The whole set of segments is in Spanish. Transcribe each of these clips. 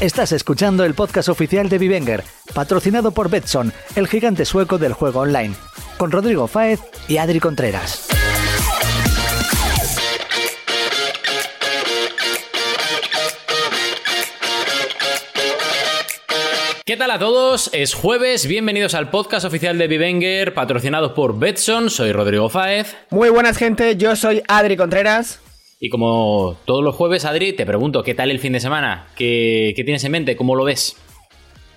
Estás escuchando el podcast oficial de Vivenger, patrocinado por Betson, el gigante sueco del juego online, con Rodrigo Fáez y Adri Contreras. ¿Qué tal a todos? Es jueves, bienvenidos al podcast oficial de Vivenger, patrocinado por Betson. Soy Rodrigo Fáez. Muy buenas, gente. Yo soy Adri Contreras. Y como todos los jueves, Adri, te pregunto, ¿qué tal el fin de semana? ¿Qué, qué tienes en mente? ¿Cómo lo ves?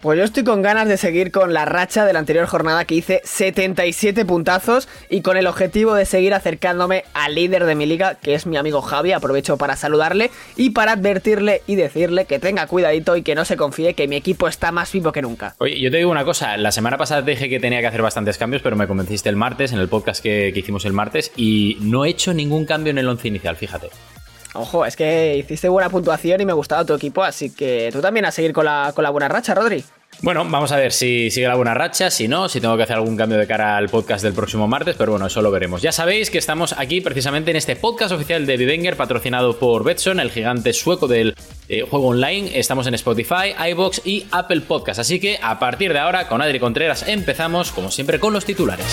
Pues yo estoy con ganas de seguir con la racha de la anterior jornada que hice 77 puntazos y con el objetivo de seguir acercándome al líder de mi liga, que es mi amigo Javi. Aprovecho para saludarle y para advertirle y decirle que tenga cuidadito y que no se confíe, que mi equipo está más vivo que nunca. Oye, yo te digo una cosa, la semana pasada te dije que tenía que hacer bastantes cambios, pero me convenciste el martes, en el podcast que, que hicimos el martes, y no he hecho ningún cambio en el once inicial, fíjate. Ojo, es que hiciste buena puntuación y me gustaba tu equipo, así que tú también a seguir con la, con la buena racha, Rodri. Bueno, vamos a ver si sigue la buena racha, si no, si tengo que hacer algún cambio de cara al podcast del próximo martes, pero bueno, eso lo veremos. Ya sabéis que estamos aquí precisamente en este podcast oficial de Vivenger, patrocinado por Betson, el gigante sueco del eh, juego online. Estamos en Spotify, iBox y Apple Podcast. Así que a partir de ahora, con Adri Contreras, empezamos, como siempre, con los titulares.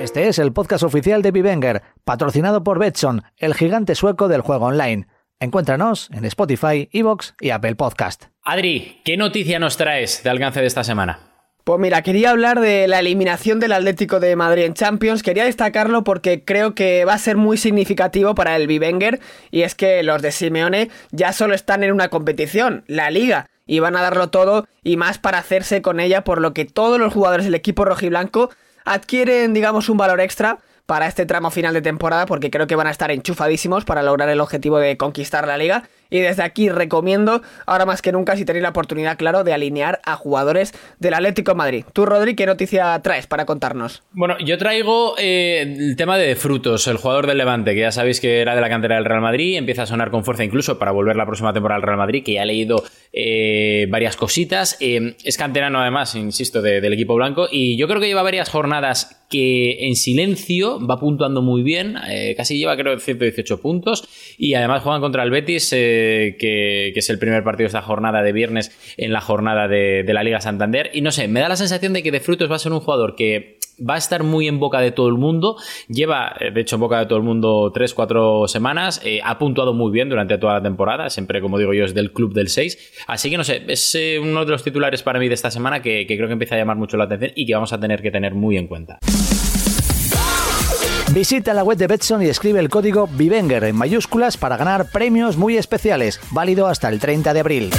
Este es el podcast oficial de Vivenger, patrocinado por Betson, el gigante sueco del juego online. Encuéntranos en Spotify, Evox y Apple Podcast. Adri, ¿qué noticia nos traes de alcance de esta semana? Pues mira, quería hablar de la eliminación del Atlético de Madrid en Champions. Quería destacarlo porque creo que va a ser muy significativo para el Vivenger. Y es que los de Simeone ya solo están en una competición, la Liga. Y van a darlo todo y más para hacerse con ella, por lo que todos los jugadores del equipo rojiblanco adquieren, digamos, un valor extra para este tramo final de temporada porque creo que van a estar enchufadísimos para lograr el objetivo de conquistar la liga y desde aquí recomiendo ahora más que nunca si tenéis la oportunidad claro de alinear a jugadores del Atlético de Madrid. Tú Rodri, ¿qué noticia traes para contarnos? Bueno, yo traigo eh, el tema de Frutos, el jugador del Levante, que ya sabéis que era de la cantera del Real Madrid, empieza a sonar con fuerza incluso para volver la próxima temporada al Real Madrid, que ya ha leído eh, varias cositas. Eh, es canterano además, insisto, de, del equipo blanco y yo creo que lleva varias jornadas que en silencio va puntuando muy bien, casi lleva creo 118 puntos y además juegan contra el Betis, eh, que, es el primer partido de esta jornada de viernes en la jornada de, la Liga Santander y no sé, me da la sensación de que de Frutos va a ser un jugador que va a estar muy en boca de todo el mundo. Lleva, eh, de hecho, en boca de todo el mundo 3-4 semanas. Eh, ha puntuado muy bien durante toda la temporada. Siempre, como digo yo, es del club del 6. Así que no sé, es uno de los titulares para mí de esta semana que creo que empieza a llamar mucho la atención y que vamos a tener que tener muy en cuenta. Visita la web de Betson y escribe el código VIVENGER en mayúsculas para ganar premios muy especiales, válido hasta el 30 de abril.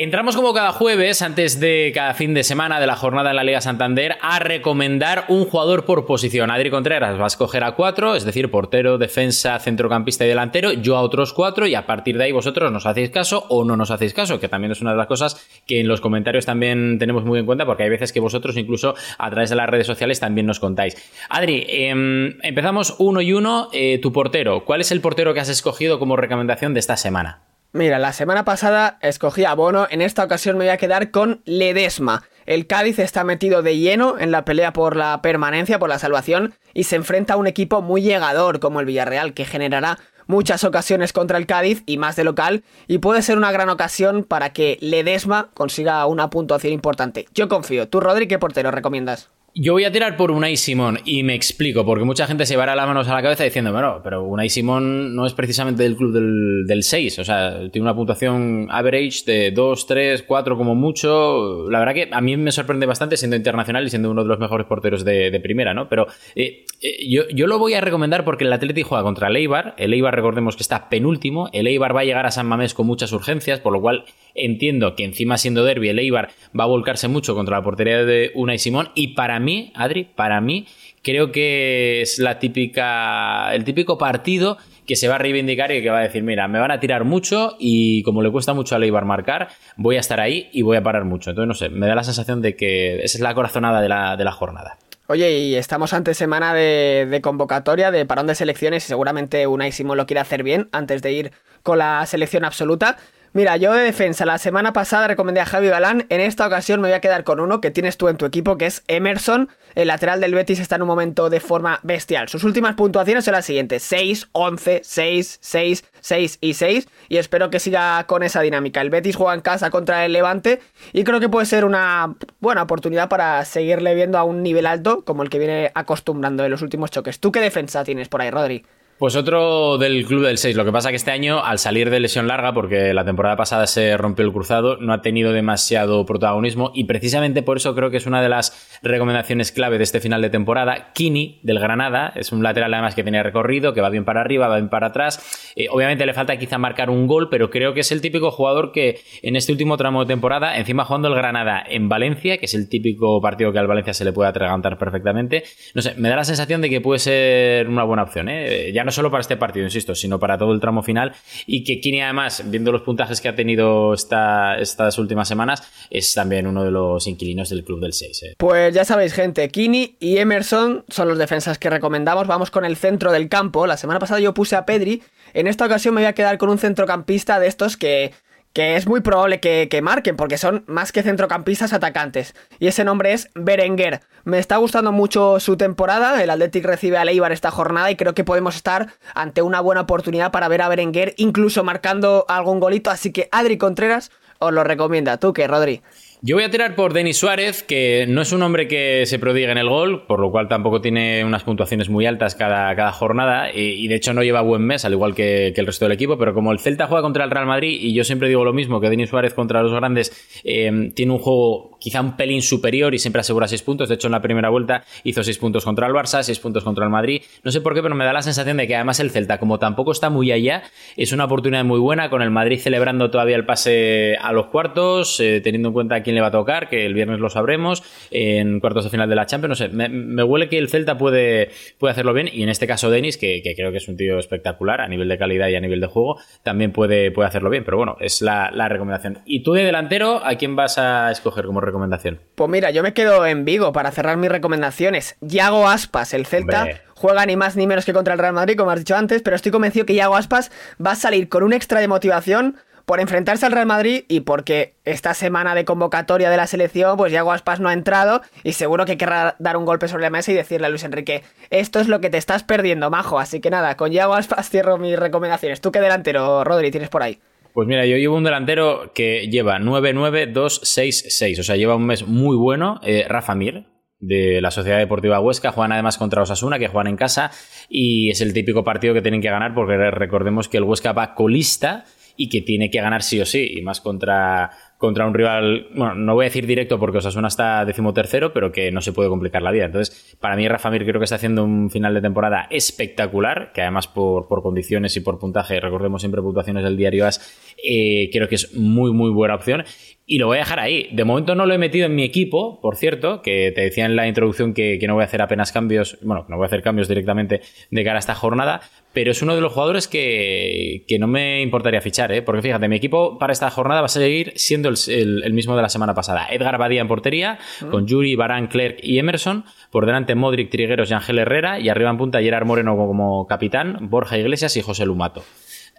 Entramos como cada jueves, antes de cada fin de semana de la jornada en la Liga Santander, a recomendar un jugador por posición. Adri Contreras va a escoger a cuatro, es decir, portero, defensa, centrocampista y delantero, yo a otros cuatro y a partir de ahí vosotros nos hacéis caso o no nos hacéis caso, que también es una de las cosas que en los comentarios también tenemos muy en cuenta porque hay veces que vosotros incluso a través de las redes sociales también nos contáis. Adri, eh, empezamos uno y uno, eh, tu portero. ¿Cuál es el portero que has escogido como recomendación de esta semana? Mira, la semana pasada escogí a Bono, en esta ocasión me voy a quedar con Ledesma. El Cádiz está metido de lleno en la pelea por la permanencia, por la salvación, y se enfrenta a un equipo muy llegador como el Villarreal, que generará muchas ocasiones contra el Cádiz y más de local, y puede ser una gran ocasión para que Ledesma consiga una puntuación importante. Yo confío. ¿Tú, Rodri, qué portero recomiendas? Yo voy a tirar por Unai Simón y me explico, porque mucha gente se llevará las manos a la cabeza diciendo, bueno, pero Unai Simón no es precisamente del club del, del 6, o sea, tiene una puntuación average de 2, 3, 4 como mucho. La verdad que a mí me sorprende bastante siendo internacional y siendo uno de los mejores porteros de, primera, ¿no? Pero eh, eh, yo, yo, lo voy a recomendar porque el Atleti juega contra el Eibar, el Eibar recordemos que está penúltimo, el Eibar va a llegar a San Mamés con muchas urgencias, por lo cual entiendo que encima siendo derby el Eibar va a volcarse mucho contra la portería de Unai Simón y para mí, Adri, para mí creo que es la típica el típico partido que se va a reivindicar y que va a decir, mira, me van a tirar mucho y como le cuesta mucho a Leibar marcar, voy a estar ahí y voy a parar mucho. Entonces, no sé, me da la sensación de que esa es la corazonada de la, de la jornada. Oye, y estamos ante semana de, convocatoria, de parón de selecciones, y seguramente Unai Simón lo quiere hacer bien antes de ir con la selección absoluta. Mira, yo de defensa la semana pasada recomendé a Javi Galán, en esta ocasión me voy a quedar con uno que tienes tú en tu equipo, que es Emerson, el lateral del Betis está en un momento de forma bestial. Sus últimas puntuaciones son las siguientes, 6, 11, 6, 6, 6 y 6, y espero que siga con esa dinámica. El Betis juega en casa contra el Levante y creo que puede ser una buena oportunidad para seguirle viendo a un nivel alto como el que viene acostumbrando en los últimos choques. ¿Tú qué defensa tienes por ahí, Rodri? Pues otro del club del 6. Lo que pasa que este año, al salir de lesión larga, porque la temporada pasada se rompió el cruzado, no ha tenido demasiado protagonismo y precisamente por eso creo que es una de las recomendaciones clave de este final de temporada. Kini, del Granada, es un lateral además que tiene recorrido, que va bien para arriba, va bien para atrás. Eh, obviamente le falta quizá marcar un gol, pero creo que es el típico jugador que en este último tramo de temporada, encima jugando el Granada en Valencia, que es el típico partido que al Valencia se le puede atragantar perfectamente, no sé, me da la sensación de que puede ser una buena opción. ¿eh? Ya no solo para este partido, insisto, sino para todo el tramo final. Y que Kini, además, viendo los puntajes que ha tenido esta, estas últimas semanas, es también uno de los inquilinos del club del 6. ¿eh? Pues ya sabéis, gente, Kini y Emerson son los defensas que recomendamos. Vamos con el centro del campo. La semana pasada yo puse a Pedri. En esta ocasión me voy a quedar con un centrocampista de estos que que es muy probable que, marquen, porque son más que centrocampistas atacantes. Y ese nombre es Berenguer. Me está gustando mucho su temporada, el Athletic recibe a Leibar esta jornada y creo que podemos estar ante una buena oportunidad para ver a Berenguer incluso marcando algún golito, así que Adri Contreras os lo recomienda. ¿Tú qué, Rodri? Yo voy a tirar por Denis Suárez, que no es un hombre que se prodiga en el gol, por lo cual tampoco tiene unas puntuaciones muy altas cada, cada jornada, y, de hecho no lleva buen mes, al igual que, el resto del equipo, pero como el Celta juega contra el Real Madrid, y yo siempre digo lo mismo, que Denis Suárez contra los grandes eh, tiene un juego quizá un pelín superior y siempre asegura seis puntos, de hecho en la primera vuelta hizo seis puntos contra el Barça, seis puntos contra el Madrid, no sé por qué, pero me da la sensación de que además el Celta, como tampoco está muy allá, es una oportunidad muy buena, con el Madrid celebrando todavía el pase a los cuartos, eh, teniendo en cuenta a quién le va a tocar, que el viernes lo sabremos, en cuartos de final de la Champions, no sé, me, huele que el Celta puede, puede hacerlo bien y en este caso Denis, que, creo que es un tío espectacular a nivel de calidad y a nivel de juego, también puede, puede hacerlo bien, pero bueno, es la, recomendación. ¿Y tú de delantero, a quién vas a escoger como recomendación? Pues mira, yo me quedo en Vigo para cerrar mis recomendaciones. Yago Aspas, el Celta. Juega ni más ni menos que contra el Real Madrid, como has dicho antes, pero estoy convencido que Yago Aspas va a salir con un extra de motivación por enfrentarse al Real Madrid y porque esta semana de convocatoria de la selección, pues Yago Aspas no ha entrado y seguro que querrá dar un golpe sobre la mesa y decirle a Luis Enrique, esto es lo que te estás perdiendo, majo. Así que nada, con Yago Aspas cierro mis recomendaciones. ¿Tú qué delantero, Rodri, tienes por ahí? Pues mira, yo llevo un delantero que lleva 9-9-2-6-6, o sea, lleva un mes muy bueno, eh, Rafa Mir, de la Sociedad Deportiva Huesca. Juegan además contra Osasuna, que juegan en casa, y es el típico partido que tienen que ganar, porque recordemos que el Huesca va colista y que tiene que ganar sí o sí, y más contra, contra un rival, bueno, no voy a decir directo porque Osasuna está decimotercero, pero que no se puede complicar la vida. Entonces, para mí Rafa Mir creo que está haciendo un final de temporada espectacular, que además por, por condiciones y por puntaje, recordemos siempre puntuaciones del diario AS, eh, creo que es muy, muy buena opción y lo voy a dejar ahí. De momento no lo he metido en mi equipo, por cierto, que te decía en la introducción que, no voy a hacer apenas cambios, bueno, no voy a hacer cambios directamente de cara a esta jornada, pero es uno de los jugadores que, no me importaría fichar, ¿eh? porque fíjate, mi equipo para esta jornada va a seguir siendo el, mismo de la semana pasada. Edgar Badía en portería, mm. con Yuri, Barán, Clerc y Emerson, por delante Modric, Trigueros y Ángel Herrera, y arriba en punta Gerard Moreno como capitán, Borja Iglesias y José Lumato.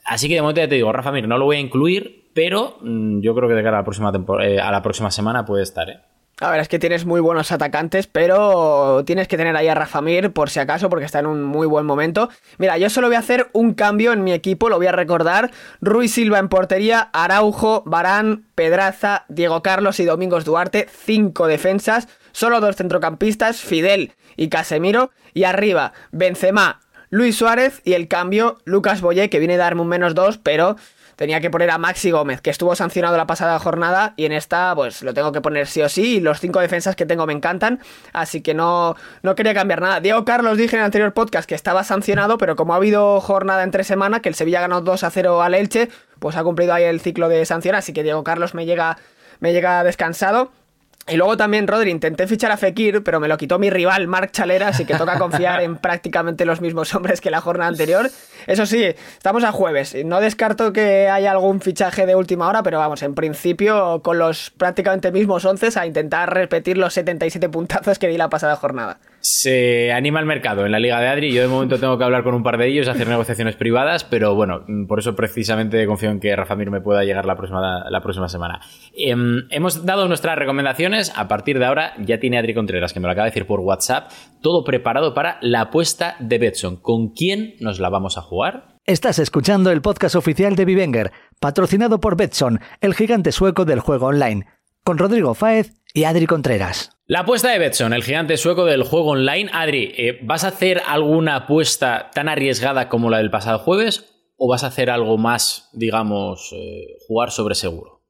Así que de momento ya te digo, Rafa Mir no lo voy a incluir, pero mm, yo creo que de cara a la próxima, eh, a la próxima semana puede estar. ¿eh? A ver, es que tienes muy buenos atacantes, pero tienes que tener ahí a Rafa Mir por si acaso, porque está en un muy buen momento. Mira, yo solo voy a hacer un cambio en mi equipo, lo voy a recordar. Ruiz Silva en portería, Araujo, Barán, Pedraza, Diego Carlos y Domingos Duarte, cinco defensas, solo dos centrocampistas, Fidel y Casemiro, y arriba, Benzema, Luis Suárez y el cambio Lucas Boyé, que viene a darme un menos dos, pero tenía que poner a Maxi Gómez, que estuvo sancionado la pasada jornada y en esta pues lo tengo que poner sí o sí y los cinco defensas que tengo me encantan, así que no, no quería cambiar nada. Diego Carlos dije en el anterior podcast que estaba sancionado, pero como ha habido jornada entre semana, que el Sevilla ganó 2 a 0 al Elche, pues ha cumplido ahí el ciclo de sanción, así que Diego Carlos me llega, me llega descansado. Y luego también, Rodri, intenté fichar a Fekir, pero me lo quitó mi rival, Marc Chalera, así que toca confiar en prácticamente los mismos hombres que la jornada anterior. Eso sí, estamos a jueves. No descarto que haya algún fichaje de última hora, pero vamos, en principio con los prácticamente mismos once a intentar repetir los 77 puntazos que di la pasada jornada. Se anima el mercado en la Liga de Adri. Yo de momento tengo que hablar con un par de ellos, hacer negociaciones privadas, pero bueno, por eso precisamente confío en que Rafa Mir me pueda llegar la próxima, la próxima semana. Em, hemos dado nuestras recomendaciones. A partir de ahora ya tiene Adri Contreras, que me lo acaba de decir por WhatsApp, todo preparado para la apuesta de Betson. ¿Con quién nos la vamos a jugar? Estás escuchando el podcast oficial de Vivenger, patrocinado por Betson, el gigante sueco del juego online, con Rodrigo Fáez y Adri Contreras. La apuesta de Betson, el gigante sueco del juego online. Adri, eh, ¿vas a hacer alguna apuesta tan arriesgada como la del pasado jueves o vas a hacer algo más, digamos, eh, jugar sobre seguro?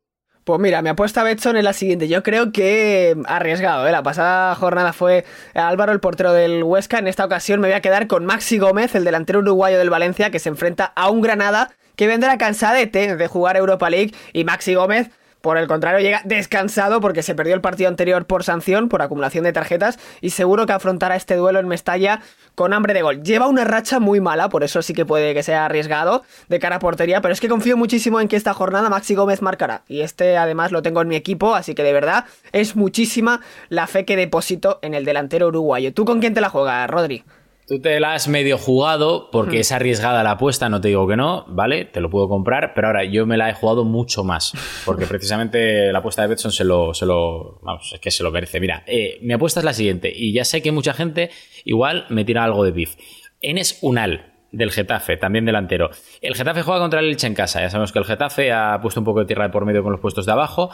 Pues mira, mi apuesta a Betson es la siguiente. Yo creo que arriesgado. ¿eh? La pasada jornada fue Álvaro, el portero del Huesca. En esta ocasión me voy a quedar con Maxi Gómez, el delantero uruguayo del Valencia, que se enfrenta a un Granada que vendrá cansadete de jugar Europa League. Y Maxi Gómez por el contrario, llega descansado porque se perdió el partido anterior por sanción, por acumulación de tarjetas, y seguro que afrontará este duelo en Mestalla con hambre de gol. Lleva una racha muy mala, por eso sí que puede que sea arriesgado de cara a portería, pero es que confío muchísimo en que esta jornada Maxi Gómez marcará. Y este además lo tengo en mi equipo, así que de verdad es muchísima la fe que deposito en el delantero uruguayo. ¿Tú con quién te la juegas, Rodri? Tú te la has medio jugado porque hmm. es arriesgada la apuesta, no te digo que no, ¿vale? Te lo puedo comprar, pero ahora yo me la he jugado mucho más porque precisamente la apuesta de Betson se lo, se lo, vamos, es que se lo merece. Mira, eh, mi apuesta es la siguiente y ya sé que mucha gente igual me tira algo de beef. Enes Unal, del Getafe, también delantero. El Getafe juega contra el Elche en casa. Ya sabemos que el Getafe ha puesto un poco de tierra de por medio con los puestos de abajo,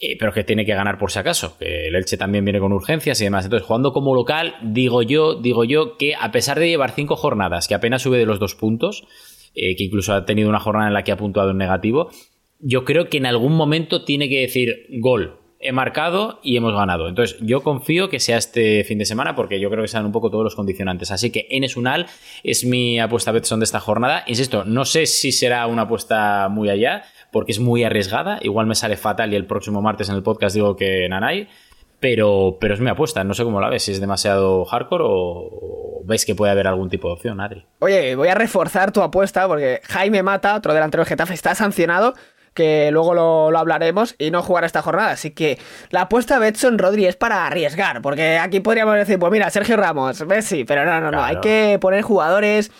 eh, pero que tiene que ganar por si acaso. Que el Elche también viene con urgencias y demás. Entonces, jugando como local, digo yo, digo yo que a pesar de llevar cinco jornadas, que apenas sube de los dos puntos, eh, que incluso ha tenido una jornada en la que ha puntuado en negativo, yo creo que en algún momento tiene que decir gol he marcado y hemos ganado. Entonces, yo confío que sea este fin de semana porque yo creo que sean un poco todos los condicionantes. Así que Enes Unal es mi apuesta Betson de esta jornada. Insisto, no sé si será una apuesta muy allá porque es muy arriesgada. Igual me sale fatal y el próximo martes en el podcast digo que Nanay. Pero, pero es mi apuesta, no sé cómo la ves, si es demasiado hardcore o, ves que puede haber algún tipo de opción, Adri. Oye, voy a reforzar tu apuesta porque Jaime Mata, otro delantero del Getafe, está sancionado que luego lo, hablaremos, y no jugar esta jornada. Así que la apuesta Betson Rodri es para arriesgar, porque aquí podríamos decir, pues mira, Sergio Ramos, Messi, pero no, no, no, hay que poner jugadores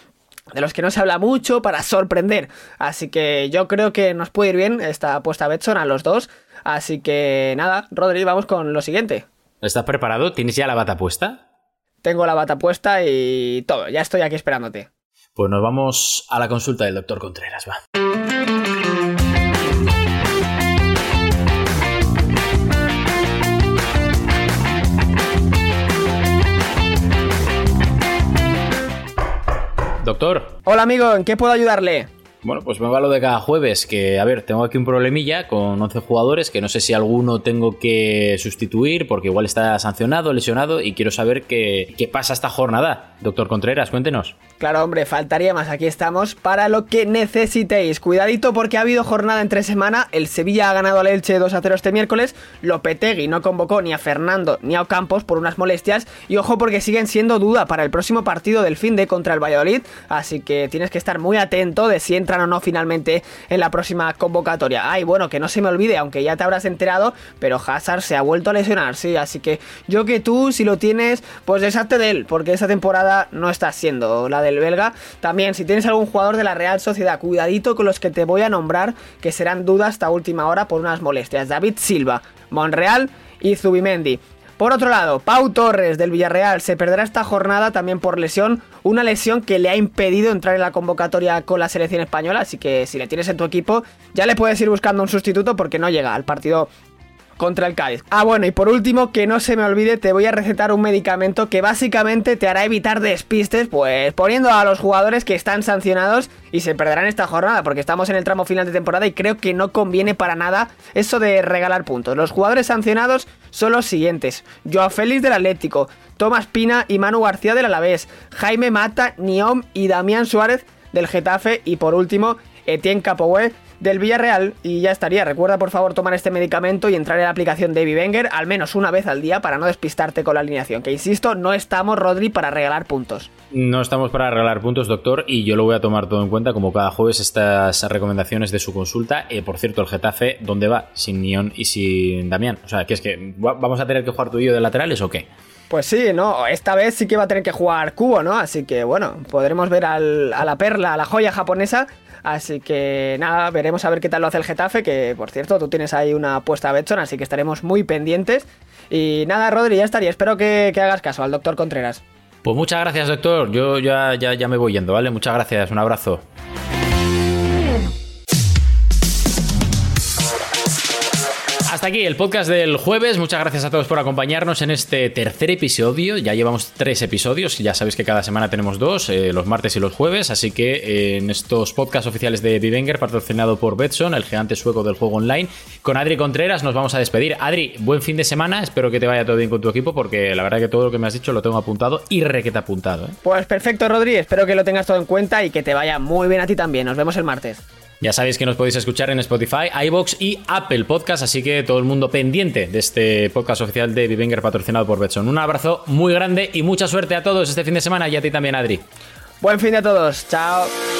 de los que no se habla mucho para sorprender. Así que yo creo que nos puede ir bien esta apuesta Betson a los dos. Así que nada, Rodri, vamos con lo siguiente. ¿Estás preparado? ¿Tienes ya la bata puesta? Tengo la bata puesta y todo, ya estoy aquí esperándote. Pues nos vamos a la consulta del doctor Contreras, va. Doctor. Hola amigo, ¿en qué puedo ayudarle? Bueno, pues me va lo de cada jueves, que a ver, tengo aquí un problemilla con 11 jugadores, que no sé si alguno tengo que sustituir, porque igual está sancionado, lesionado, y quiero saber qué, qué pasa esta jornada. Doctor Contreras, cuéntenos. Claro, hombre, faltaría más. Aquí estamos para lo que necesitéis. Cuidadito porque ha habido jornada entre semana. El Sevilla ha ganado al Elche 2 a 0 este miércoles. Lopetegui no convocó ni a Fernando ni a Ocampos por unas molestias. Y ojo porque siguen siendo duda para el próximo partido del fin de contra el Valladolid. Así que tienes que estar muy atento de si o no finalmente en la próxima convocatoria. Ay, bueno, que no se me olvide, aunque ya te habrás enterado, pero Hazard se ha vuelto a lesionar, sí. Así que yo que tú, si lo tienes, pues deshazte de él, porque esta temporada no está siendo la del belga. También, si tienes algún jugador de la Real Sociedad, cuidadito con los que te voy a nombrar, que serán dudas hasta última hora por unas molestias. David Silva, Monreal y Zubimendi. Por otro lado, Pau Torres del Villarreal se perderá esta jornada también por lesión, una lesión que le ha impedido entrar en la convocatoria con la selección española, así que si le tienes en tu equipo ya le puedes ir buscando un sustituto porque no llega al partido contra el Cádiz. Ah, bueno, y por último, que no se me olvide, te voy a recetar un medicamento que básicamente te hará evitar despistes, pues poniendo a los jugadores que están sancionados y se perderán esta jornada, porque estamos en el tramo final de temporada y creo que no conviene para nada eso de regalar puntos. Los jugadores sancionados son los siguientes: Joao Félix del Atlético, Tomás Pina y Manu García del Alavés, Jaime Mata, Niom y Damián Suárez del Getafe y por último Etienne Capoue del Villarreal y ya estaría. Recuerda por favor tomar este medicamento y entrar en la aplicación de Wenger al menos una vez al día para no despistarte con la alineación. Que insisto, no estamos, Rodri, para regalar puntos. No estamos para regalar puntos, doctor, y yo lo voy a tomar todo en cuenta como cada jueves estas recomendaciones de su consulta. Eh, por cierto, el Getafe, ¿dónde va? Sin Nión y sin Damián. O sea, ¿qué es que vamos a tener que jugar tú y yo de laterales o qué? Pues sí, ¿no? Esta vez sí que va a tener que jugar Cubo, ¿no? Así que bueno, podremos ver a la perla, a la joya japonesa. Así que nada, veremos a ver qué tal lo hace el Getafe, que por cierto, tú tienes ahí una apuesta a Betson, así que estaremos muy pendientes. Y nada, Rodri, ya estaría. Espero que, hagas caso al doctor Contreras. Pues muchas gracias, doctor. Yo ya, ya, ya me voy yendo, ¿vale? Muchas gracias. Un abrazo. Hasta aquí el podcast del jueves. Muchas gracias a todos por acompañarnos en este tercer episodio. Ya llevamos tres episodios. Ya sabéis que cada semana tenemos dos, eh, los martes y los jueves. Así que eh, en estos podcasts oficiales de Vivenger, patrocinado por Betson, el gigante sueco del juego online, con Adri Contreras nos vamos a despedir. Adri, buen fin de semana. Espero que te vaya todo bien con tu equipo porque la verdad que todo lo que me has dicho lo tengo apuntado y requete apuntado. ¿eh? Pues perfecto, Rodri. Espero que lo tengas todo en cuenta y que te vaya muy bien a ti también. Nos vemos el martes. Ya sabéis que nos podéis escuchar en Spotify, iBox y Apple Podcast, así que todo el mundo pendiente de este podcast oficial de Vivenger patrocinado por Betson. Un abrazo muy grande y mucha suerte a todos este fin de semana y a ti también, Adri. Buen fin de todos, chao.